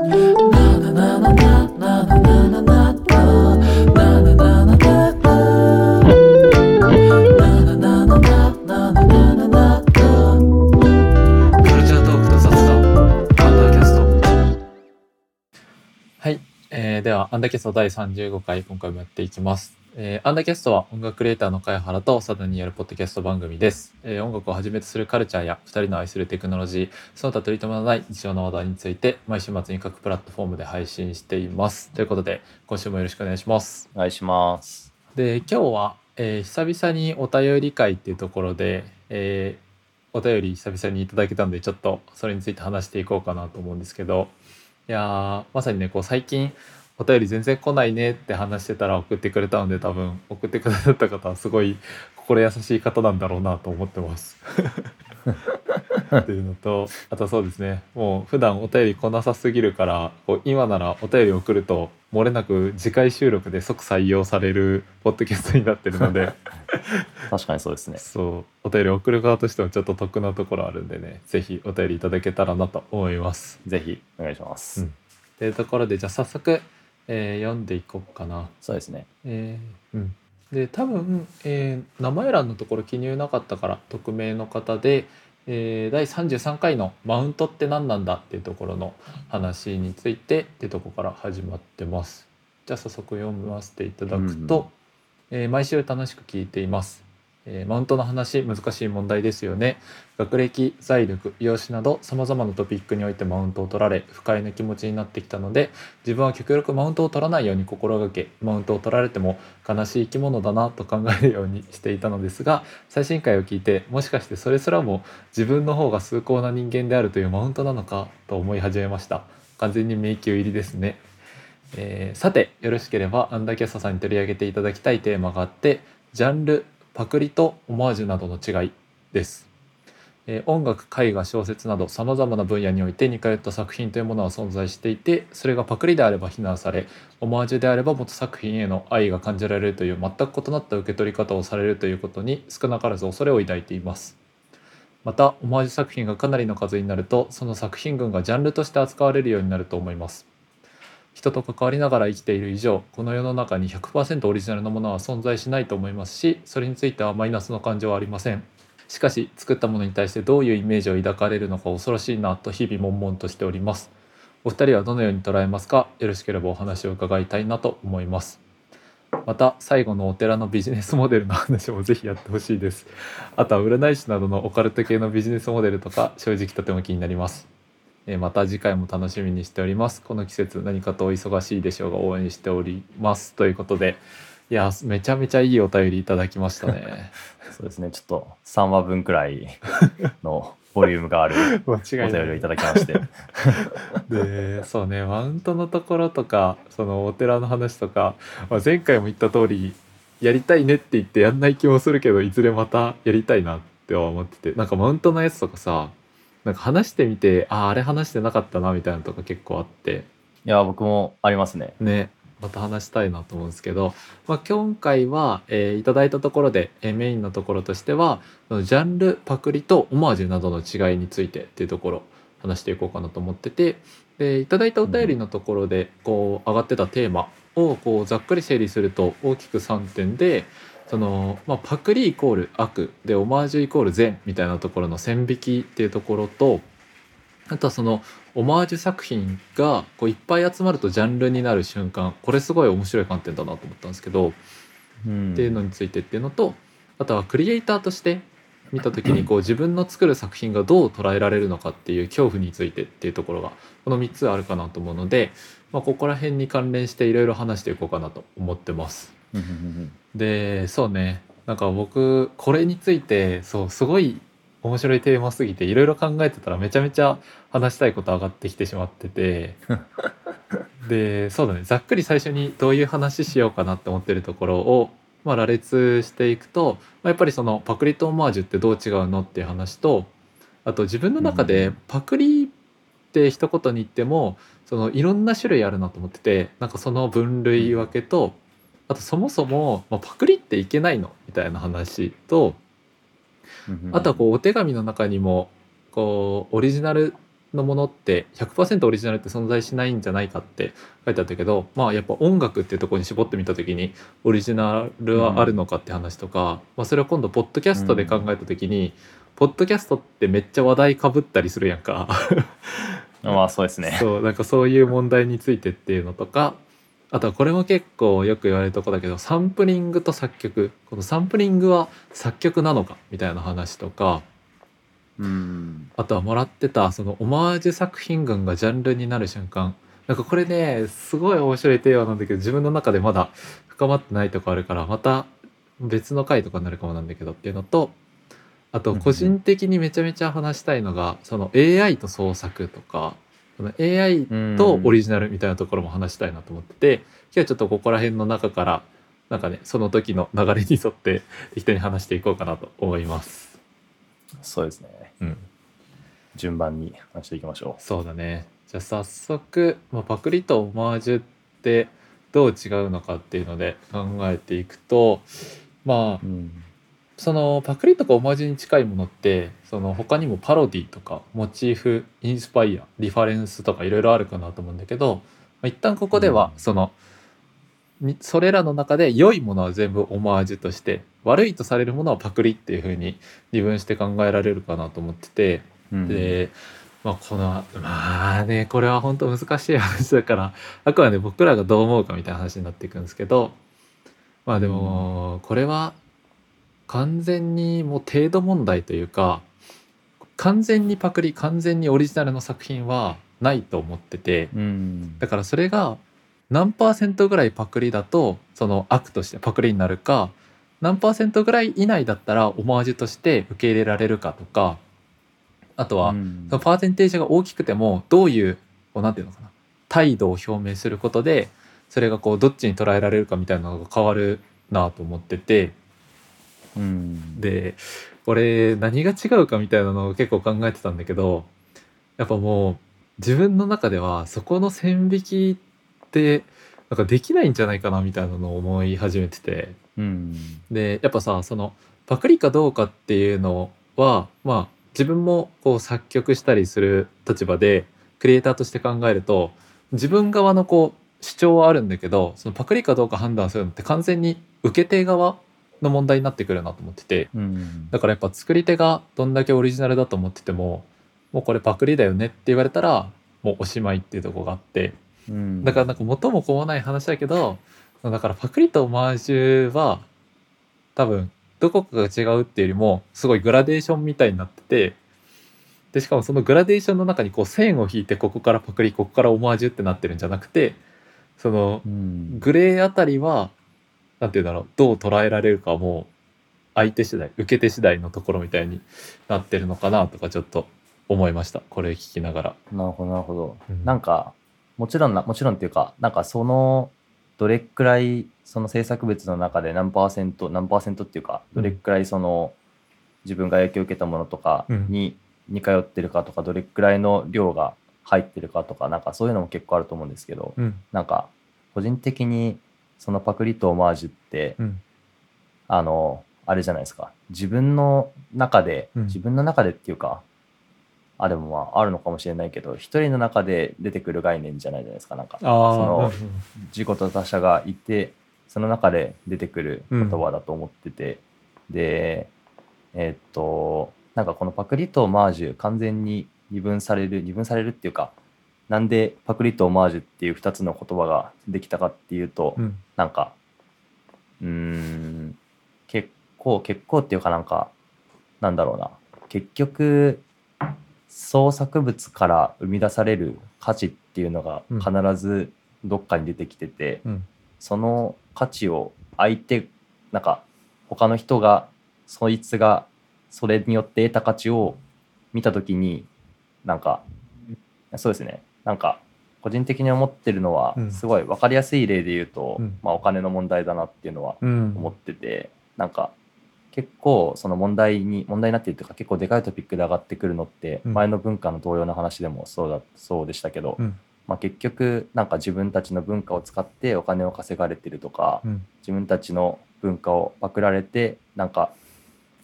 はい、えーではアンダーキャスト第35回今回もやっていきます、えーアンダーキャストは音楽クリエイターの貝原と佐田によるポッドキャスト番組です、えー音楽をはじめとするカルチャーや2人の愛するテクノロジーその他取り留めのない日常の話題について毎週末に各プラットフォームで配信しています。ということで今週もよろしくお願いします。お願いします。で今日は、えー久々にお便り会っていうところで、えーお便り久々にいただけたのでちょっとそれについて話していこうかなと思うんですけどいやーまさにねこう最近お便り全然来ないねって話してたら送ってくれたので多分送ってくださった方はすごい心優しい方なんだろうなと思ってます。っていうのとあとそうですねもう普段お便り来なさすぎるからこう今ならお便り送ると漏れなく次回収録で即採用されるポッドキャストになってるので 確かにそうですね。そうお便り送る側としてもちょっと得なところあるんでねぜひお便りいただけたらなと思います。ぜひお願いします。うんというところでじゃあ早速、えー読んでいこうかな。そうですね。えーうん、で多分、えー名前欄のところ記入なかったから匿名の方で、えー第33回の「マウントって何なんだ?」っていうところの話についてってところから始まってます。じゃあ早速読ませていただくと、えー毎週楽しく聞いています。えーマウントの話難しい問題ですよね。学歴財力容姿などさまざまなトピックにおいてマウントを取られ不快な気持ちになってきたので自分は極力マウントを取らないように心がけマウントを取られても悲しい生き物だなと考えるようにしていたのですが最新回を聞いてもしかしてそれすらも自分の方が崇高な人間であるというマウントなのかと思い始めました完全に迷宮入りですね、えーさてよろしければアンダーキャストさんに取り上げていただきたいテーマがあってジャンルパクリとオマージュなどの違いです。え音楽絵画小説などさまざまな分野において似通った作品というものは存在していてそれがパクリであれば非難されオマージュであれば元作品への愛が感じられるという全く異なった受け取り方をされるということに少なからず恐れを抱いています。またオマージュ作品がかなりの数になるとその作品群がジャンルとして扱われるようになると思います。人と関わりながら生きている以上この世の中に100%オリジナルのものは存在しないと思いますしそれについてはマイナスの感情はありません。しかし作ったものに対してどういうイメージを抱かれるのか恐ろしいなと日々悶々としております。お二人はどのように捉えますか？よろしければお話を伺いたいなと思います。また最後のお寺のビジネスモデルの話もぜひやってほしいです。あとは占い師などのオカルト系のビジネスモデルとか正直とても気になります。えーまた次回も楽しみにしておりますこの季節何かとお忙しいでしょうが応援しておりますということでいやめちゃめちゃいいお便りいただきましたね そうですね。ちょっと3話分くらいのボリュームがある 間お便りをいただきまして。でそうねマウントのところとかそのお寺の話とか、まあ、前回も言った通りやりたいねって言ってやんない気もするけどいずれまたやりたいなっては思っててなんかマウントのやつとかさなんか話してみてあああれ話してなかったなみたいなのとか結構あって。いや、僕もありますね。ね。また話したいなと思うんですけど、まあ、今回は、えーいただいたところで、えーメインのところとしてはジャンルパクリとオマージュなどの違いについてっていうところ話していこうかなと思ってて。でいただいたお便りのところでこう上がってたテーマをこうざっくり整理すると大きく3点でその、まあ、パクリイコール悪でオマージュイコール善みたいなところの線引きっていうところとあとはそのオマージュ作品がこういっぱい集まるとジャンルになる瞬間これすごい面白い観点だなと思ったんですけど、うんっていうのについてっていうのとあとはクリエイターとして見た時にこう自分の作る作品がどう捉えられるのかっていう恐怖についてっていうところがこの3つあるかなと思うので、まあ、ここら辺に関連していろいろ話していこうかなと思ってます。うんうんうんでそうね。なんか僕これについてそうすごい面白いテーマすぎていろいろ考えてたらめちゃめちゃ話したいこと上がってきてしまってて。でそうだね。ざっくり最初にどういう話しようかなって思ってるところを、まあ、羅列していくと、まあ、やっぱりそのパクリとオマージュってどう違うのっていう話とあと自分の中でパクリって一言に言ってもそのいろんな種類あるなと思っててなんかその分類分けとあとそもそも、まあ、パクリっていけないの？みたいな話とあとはこうお手紙の中にもこうオリジナルのものって100%オリジナルって存在しないんじゃないかって書いてあったけどまあやっぱ音楽っていうところに絞ってみた時にオリジナルはあるのかって話とか、まあ、それを今度ポッドキャストで考えた時に、ポッドキャストってめっちゃ話題かぶったりするやんか。まあそうですね。そうなんかそういう問題についてっていうのとかあとはこれも結構よく言われるとこだけどサンプリングと作曲。このサンプリングは作曲なのかみたいな話とか。うん。あとはもらってたそのオマージュ作品群がジャンルになる瞬間。なんかこれねすごい面白いテーマなんだけど自分の中でまだ深まってないとこあるからまた別の回とかになるかもなんだけどっていうのとあと個人的にめちゃめちゃ話したいのがその AI と創作とかその AI とオリジナルみたいなところも話したいなと思ってて今日はちょっとここら辺の中からなんかねその時の流れに沿って適当に話していこうかなと思います。そうですね。うん順番に話していきましょそうだねじゃあ早速、まあ、パクリとオマージュってどう違うのかっていうので考えていくとまあう。うん。そのパクリとかオマージュに近いものってその他にもパロディとかモチーフインスパイアリファレンスとかいろいろあるかなと思うんだけど、まあ、一旦ここではうんその、にそれらの中で良いものは全部オマージュとして悪いとされるものはパクリっていう風に二分して考えられるかなと思ってて。うん、で、まあ、このまあねこれは本当難しい話だからあくまで僕らがどう思うかみたいな話になっていくんですけどまあでもこれは完全にもう程度問題というか完全にパクリ完全にオリジナルの作品はないと思っててうん。だからそれが何パーセントぐらいパクリだとその悪としてパクリになるか何パーセントぐらい以内だったらオマージュとして受け入れられるかとかあとは、うんそのパーセンテージが大きくてもどういうこうなんていうのかな態度を表明することでそれがこうどっちに捉えられるかみたいなのが変わるなと思っててうん。でこれ何が違うかみたいなのを結構考えてたんだけどやっぱもう自分の中ではそこの線引きってなんかできないんじゃないかなみたいなのを思い始めててうん。でやっぱさそのパクリかどうかっていうのはまあ自分もこう作曲したりする立場でクリエイターとして考えると自分側のこう主張はあるんだけどそのパクリかどうか判断するのって完全に受け手側の問題になってくるなと思っててうん。だからやっぱ作り手がどんだけオリジナルだと思っててももうこれパクリだよねって言われたらもうおしまいっていうところがあってうんだからなんか元も子もない話だけどだからパクリとオマージュは多分どこかが違うっていうよりもすごいグラデーションみたいになっててでしかもそのグラデーションの中にこう線を引いてここからパクリここからオマージュってなってるんじゃなくてそのうん。グレーあたりはなんていうんだろうどう捉えられるかはもう相手次第受け手次第のところみたいになってるのかなとかちょっと思いましたこれ聞きながら。なるほど、なるほど。うんなんか、もちろんな、もちろんっていうか、なんかその、どれくらい、その制作物の中で何パーセント、何パーセントっていうか、どれくらいその、自分が影響を受けたものとかに似通ってるかとか、どれくらいの量が入ってるかとか、なんかそういうのも結構あると思うんですけど、うんなんか、個人的に、そのパクリとオマージュって、うん。あの、あれじゃないですか。自分の中で、うん。自分の中でっていうか、あ、でもまあ、あるのかもしれないけど、一人の中で出てくる概念じゃないじゃないですか。なんか、そのうんうん。自己と他者がいて、その中で出てくる言葉だと思ってて、で、えーっと、なんかこのパクリとオマージュ、完全に二分される、二分されるっていうか、なんでパクリとオマージュっていう二つの言葉ができたかっていうと、うんなんか、うーん、結構、結構っていうかなんか、なんだろうな。結局、創作物から生み出される価値っていうのがうん必ずどっかに出てきてて、うんその価値を相手、なんか、他の人が、そいつが、それによって得た価値を見たときに、なんか、そうですね。なんか、個人的に思ってるのはう、ん。すごい分かりやすい例で言うと、うん。まあお金の問題だなっていうのはうん。思ってて、なんか、結構その問題に、問題になっているというか、結構でかいトピックで上がってくるのって、うん。前の文化の同様の話でもそうだ、そうでしたけど、うん。まあ結局、なんか自分たちの文化を使ってお金を稼がれてるとか、うん。自分たちの文化をパクられてなんか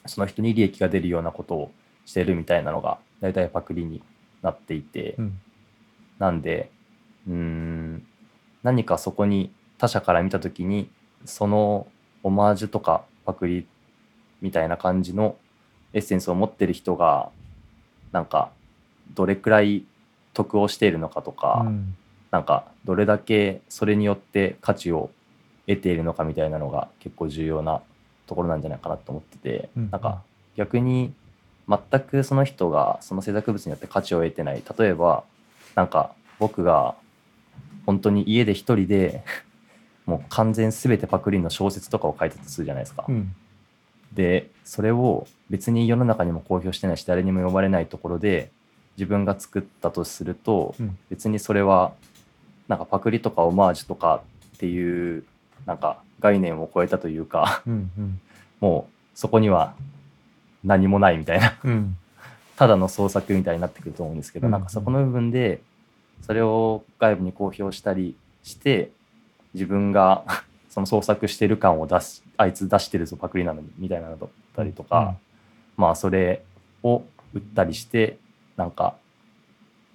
その人に利益が出るようなことをしてるみたいなのが大体パクリになっていて、うんなんでうーん何かそこに他者から見た時にそのオマージュとかパクリみたいな感じのエッセンスを持ってる人がなんかどれくらい得をしているのかとか、うん。なんかどれだけそれによって価値を得ているのかみたいなのが結構重要なところなんじゃないかなと思ってて、うんなんか逆に全くその人がその制作物によって価値を得てない。例えばなんか僕が本当に家で一人で もう完全全てパクリの小説とかを書いてたとするじゃないですか。うん。でそれを別に世の中にも公表してないし誰にも読まれないところで自分が作ったとすると、うん。別にそれはなんかパクリとかオマージュとかっていうなんか概念を超えたというかうんうん。もうそこには何もないみたいな。うんただの創作みたいになってくると思うんですけど、うん。なんかそこの部分でそれを外部に公表したりして自分が その創作してる感を出しあいつ出してるぞパクリなのにみたいなのだったりとか、まあそれを売ったりしてなんか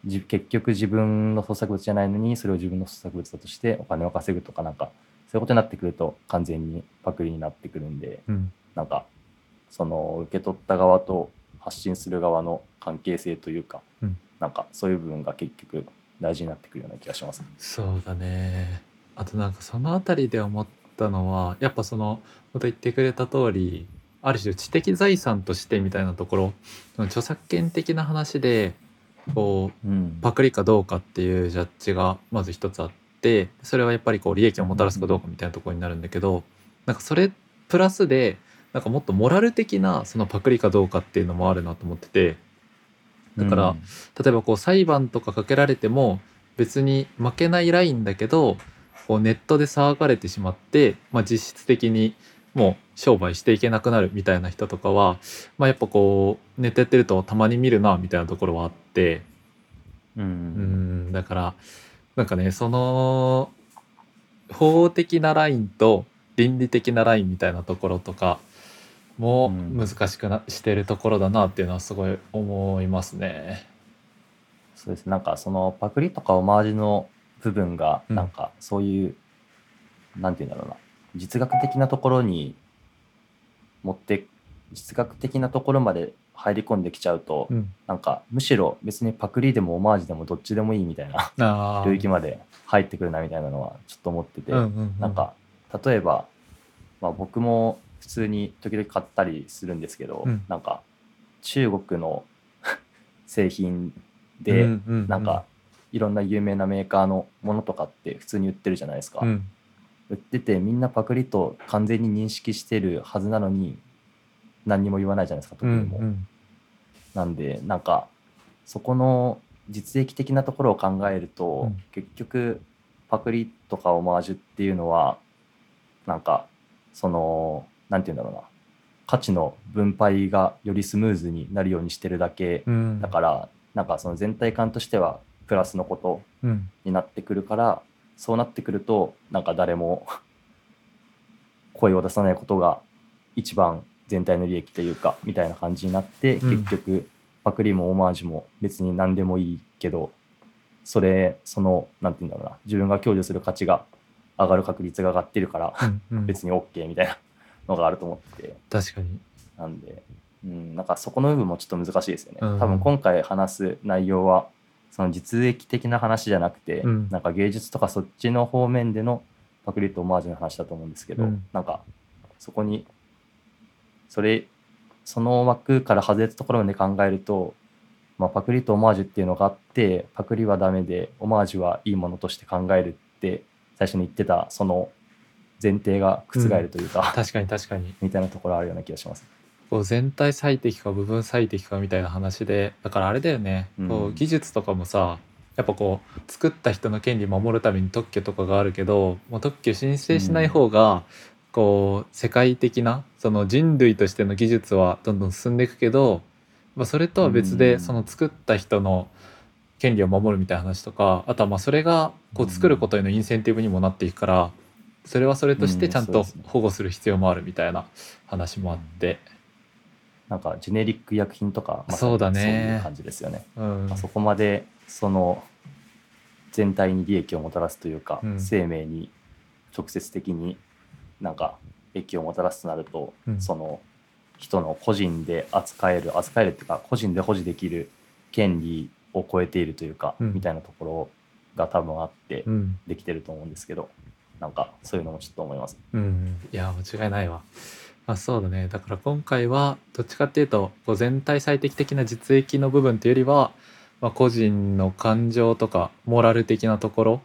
じ結局自分の創作物じゃないのにそれを自分の創作物だとしてお金を稼ぐとかなんかそういうことになってくると完全にパクリになってくるんでうん。なんかその受け取った側と発信する側の関係性というか、うん。なんかそういう部分が結局大事になってくるような気がします。そうだね。あとなんかそのあたりで思ったのはやっぱその元言ってくれた通りある種知的財産としてみたいなところその著作権的な話でこううん。パクリかどうかっていうジャッジがまず一つあってそれはやっぱりこう利益をもたらすかどうかみたいなところになるんだけどなんかそれプラスでなんかもっとモラル的なそのパクリかどうかっていうのもあるなと思ってて。だから例えばこう裁判とかかけられても別に負けないラインだけどこうネットで騒がれてしまって、まあ、実質的にもう商売していけなくなるみたいな人とかは、まあ、やっぱこうネットやってるとたまに見るなみたいなところはあって。うん。うん。だからなんかねその法的なラインと倫理的なラインみたいなところとかもうん難しくなしてるところだなっていうのはすごい思いますね。そうですなんかそのパクリとかオマージュの部分がうんなんかそういう、なんて言うんだろうな。実学的なところに持って実学的なところまで入り込んできちゃうと、うん、なんかむしろ別にパクリでもオマージュでもどっちでもいいみたいな領域まで入ってくるなみたいなのはちょっと思ってて、うんうんうん。なんか例えば、まあ、僕も普通に時々買ったりするんですけど、うん。なんか中国の 製品で、うんうんうんなんかいろんな有名なメーカーのものとかって普通に売ってるじゃないですか、うん。売っててみんなパクリと完全に認識してるはずなのに何にも言わないじゃないですか特うんにも、うんなんでなんかそこの実益的なところを考えると、うん。結局パクリとかオマージュっていうのはなんかそのなんて言うんだろうな。価値の分配がよりスムーズになるようにしてるだけうん。だからなんかその全体感としてはプラスのことうん。になってくるからそうなってくるとなんか誰も 声を出さないことが一番全体の利益というかみたいな感じになって、うん。結局パクリもオマージュも別に何でもいいけどそれそのなんて言うんだろうな。自分が享受する価値が上がる確率が上がってるから、うんうん。別に OK みたいなのがあると思ってて。確かに。なんで、うん、なんかそこの部分もちょっと難しいですよね。うん。多分今回話す内容はその実益的な話じゃなくて、うん。なんか芸術とかそっちの方面でのパクリとオマージュの話だと思うんですけど、うん。なんかそこにそれその枠から外れたところで考えると、まあ、パクリとオマージュっていうのがあってパクリはダメでオマージュはいいものとして考えるって最初に言ってたその前提が覆るというか、確かに確かに。みたいなところあるような気がします。こう全体最適か部分最適かみたいな話でだからあれだよね、うん。こう技術とかもさやっぱこう作った人の権利守るために特許とかがあるけどもう特許申請しない方が、こう世界的なその人類としての技術はどんどん進んでいくけど、まあ、それとは別で、うん。その作った人の権利を守るみたいな話とかあとはまあそれがこう作ることへのインセンティブにもなっていくからそれはそれとしてちゃんと保護する必要もあるみたいな話もあって。なんかジェネリック医薬品とか、まそうだね。そういう感じですよね。うん。まあ、そこまでその全体に利益をもたらすというか、うん。生命に直接的になんか益をもたらすとなると、うん。その人の個人で扱える扱えるっていうか個人で保持できる権利を超えているというか、うん。みたいなところが多分あってうん。できてると思うんですけど、なんかそういうのもちょっと思います。うん、いや間違いないわ。あそうだね。だから今回はどっちかっていうとこう全体最適的な実益の部分というよりは、まあ、個人の感情とかモラル的なところ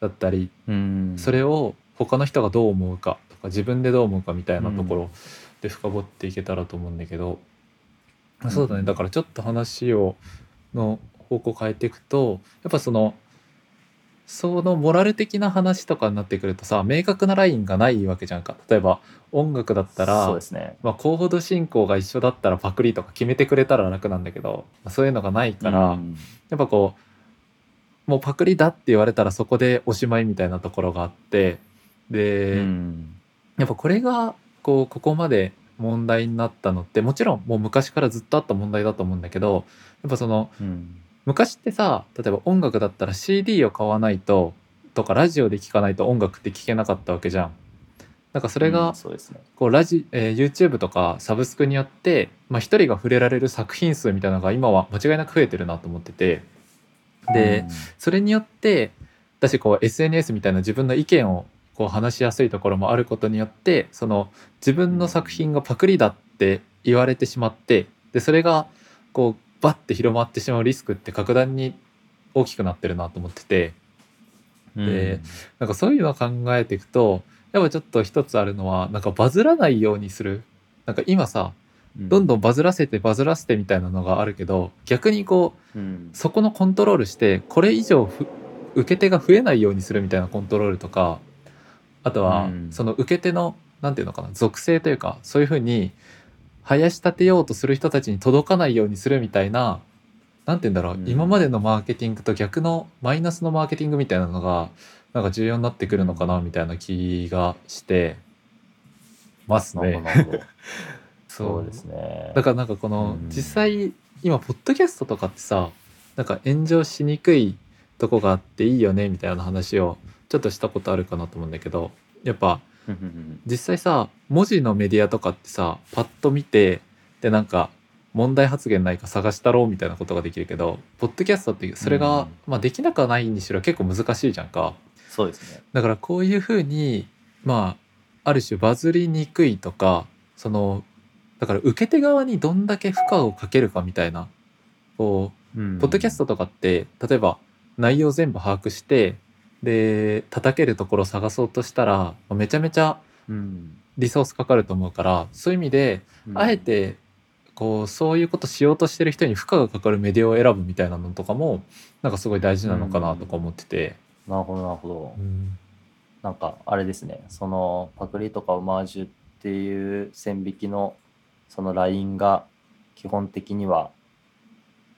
だったりうん。それを他の人がどう思うかとか自分でどう思うかみたいなところで深掘っていけたらと思うんだけど、うん。そうだね。だからちょっと話をの方向変えていくとやっぱそのそのモラル的な話とかになってくるとさ明確なラインがないわけじゃんか。例えば音楽だったらそうですね。まあ、コード進行が一緒だったらパクリとか決めてくれたら楽なんだけど、まあそういうのがないから、うん。やっぱこうもうパクリだって言われたらそこでおしまいみたいなところがあってで、うん。やっぱこれがこうここまで問題になったのってもちろんもう昔からずっとあった問題だと思うんだけどやっぱそのうん昔ってさ例えば音楽だったら CD を買わないととかラジオで聴かないと音楽って聴けなかったわけじゃん。なんかそれうがんそうですね。こうラジ、えー YouTube とかサブスクによって、まあ、一人が触れられる作品数みたいなのが今は間違いなく増えてるなと思っててで、それによって私こう SNS みたいな自分の意見をこう話しやすいところもあることによってその自分の作品がパクリだって言われてしまってでそれがこうバッて広まってしまうリスクって格段に大きくなってるなと思ってて。うんでなんかそういうのを考えていくとやっぱちょっと一つあるのはなんかバズらないようにする。なんか今さどんどんバズらせてバズらせてみたいなのがあるけど逆にこううん。そこのコントロールしてこれ以上ふ受け手が増えないようにするみたいなコントロールとかあとはうん。その受け手のなんていうのかな属性というかそういうふうに生やし立てようとする人たちに届かないようにするみたいななんて言うんだろう、うん今までのマーケティングと逆のマイナスのマーケティングみたいなのがなんか重要になってくるのかなみたいな気がしてますね。そうですね。だからなんかこのうん実際今ポッドキャストとかってさなんか炎上しにくいとこがあっていいよねみたいな話をちょっとしたことあるかなと思うんだけどやっぱ実際さ文字のメディアとかってさパッと見てでなんか問題発言ないか探したろうみたいなことができるけどポッドキャストってそれが、うんまあ、できなくはないにしろ結構難しいじゃんか。そうですね。だからこういうふうにまあある種バズりにくいとかそのだから受け手側にどんだけ負荷をかけるかみたいなこうポッドキャストとかって例えば内容全部把握してで叩けるところを探そうとしたらめちゃめちゃうんリソースかかると思うからそういう意味でうんあえてこうそういうことしようとしてる人に負荷がかかるメディアを選ぶみたいなのとかもなんかすごい大事なのかなとか思ってて。なるほどなるほど。うんなんかあれですねそのパクリとかオマージュっていう線引きのそのラインが基本的には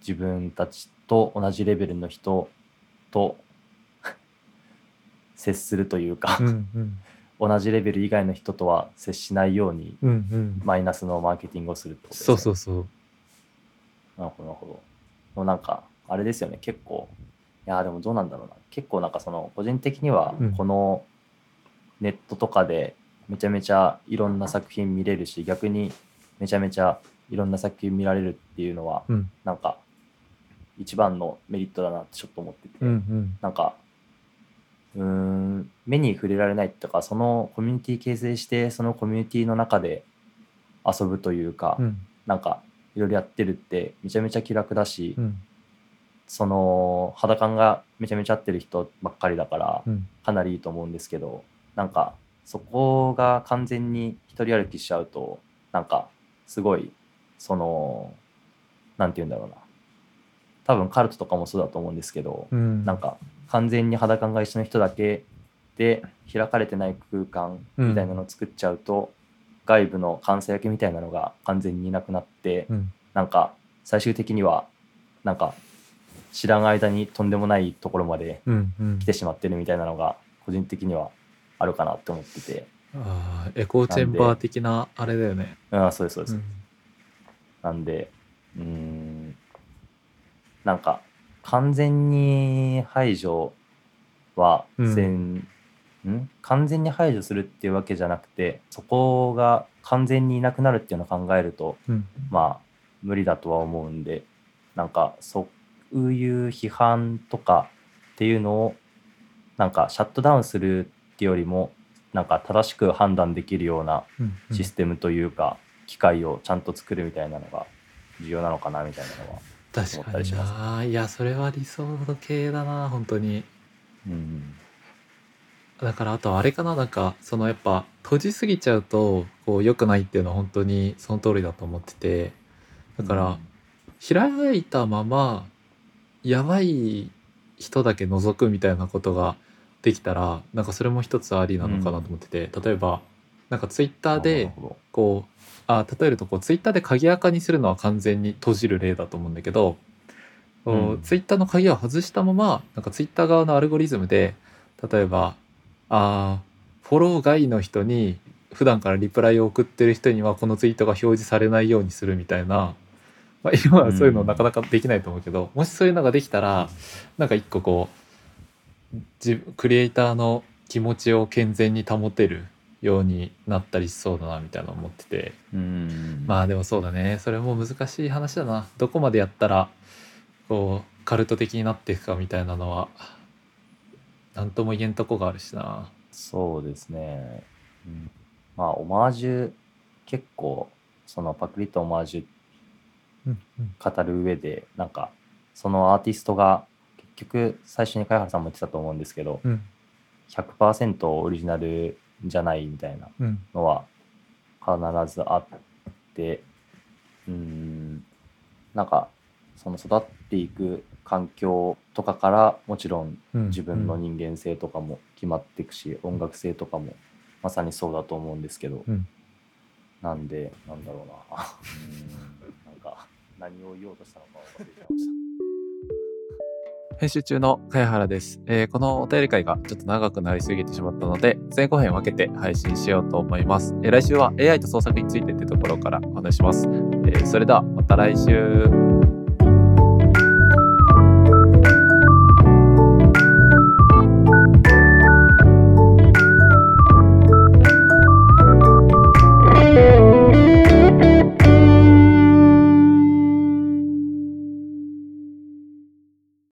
自分たちと同じレベルの人と接するというか、同じレベル以外の人とは接しないようにマイナスのマーケティングをするってことですね。そうそうそう。なるほどなるほど。もうなんかあれですよね結構。いやーでもどうなんだろうな。結構なんかその個人的にはうん。このネットとかでめちゃめちゃいろんな作品見れるし逆にめちゃめちゃいろんな作品見られるっていうのはうん。なんか一番のメリットだなってちょっと思ってて、うなんかうーん目に触れられないとかそのコミュニティ形成してそのコミュニティの中で遊ぶというか、うん。なんかいろいろやってるってめちゃめちゃ気楽だし、うん。その肌感がめちゃめちゃ合ってる人ばっかりだからうん。かなりいいと思うんですけどなんかそこが完全に一人歩きしちゃうとなんかすごいそのなんて言うんだろうな多分カルトとかもそうだと思うんですけど、うん。なんか完全に肌感が一緒の人だけで開かれてない空間みたいなのを作っちゃうと、外部の監査焼きみたいなのが完全にいなくなって、うん。なんか最終的にはなんか知らん間にとんでもないところまでうんうん。来てしまってるみたいなのが個人的にはあるかなって思ってて。あーエコーチェンバー的なあれだよね。うんそうですそうです、うん。なんでうんなんか完全に排除はせん、ん？完全に排除するっていうわけじゃなくてそこが完全にいなくなるっていうのを考えるとうん。まあ無理だとは思うんでなんかそういう批判とかっていうのをなんかシャットダウンするってよりもなんか正しく判断できるようなシステムというか、機械をちゃんと作るみたいなのが重要なのかなみたいなのは、確かにな。いやそれは理想系だな本当に。うんだからあとあれかな。なんかそのやっぱ閉じすぎちゃうとこう良くないっていうのは本当にその通りだと思ってて。だから、開いたままやばい人だけ覗くみたいなことができたらなんかそれも一つありなのかなと思ってて、例えばなんかツイッターでこうあ例えるとこうツイッターで鍵垢にするのは完全に閉じる例だと思うんだけど、こううん。ツイッターの鍵を外したままなんかツイッター側のアルゴリズムで例えばあーフォロー外の人に普段からリプライを送ってる人にはこのツイートが表示されないようにするみたいな、まあ、今はそういうのなかなかできないと思うけど、もしそういうのができたらなんか一個こう自クリエイターの気持ちを健全に保てるようになったりしそうだなみたいなの思ってて。うん。まあでもそうだね。それも難しい話だな。どこまでやったらこうカルト的になっていくかみたいなのは何とも言えんとこがあるしな。そうですね、うん、まあオマージュ結構そのパクリとオマージュうんうん。語る上でなんかそのアーティストが結局最初に貝原さんも言ってたと思うんですけどうん。100%オリジナルじゃないみたいなうん。のは必ずあってうんなんかその育っていく環境とかからもちろんうん。自分の人間性とかも決まっていくし、音楽性とかもまさにそうだと思うんですけど、うん。なんでなんだろうな。うんなんか何を言おうとしたのか忘れちゃいました。編集中の茅原です、えーこのお便り会がちょっと長くなりすぎてしまったので前後編分けて配信しようと思います、えー来週は AI と創作についてってところからお話します、えーそれではまた来週。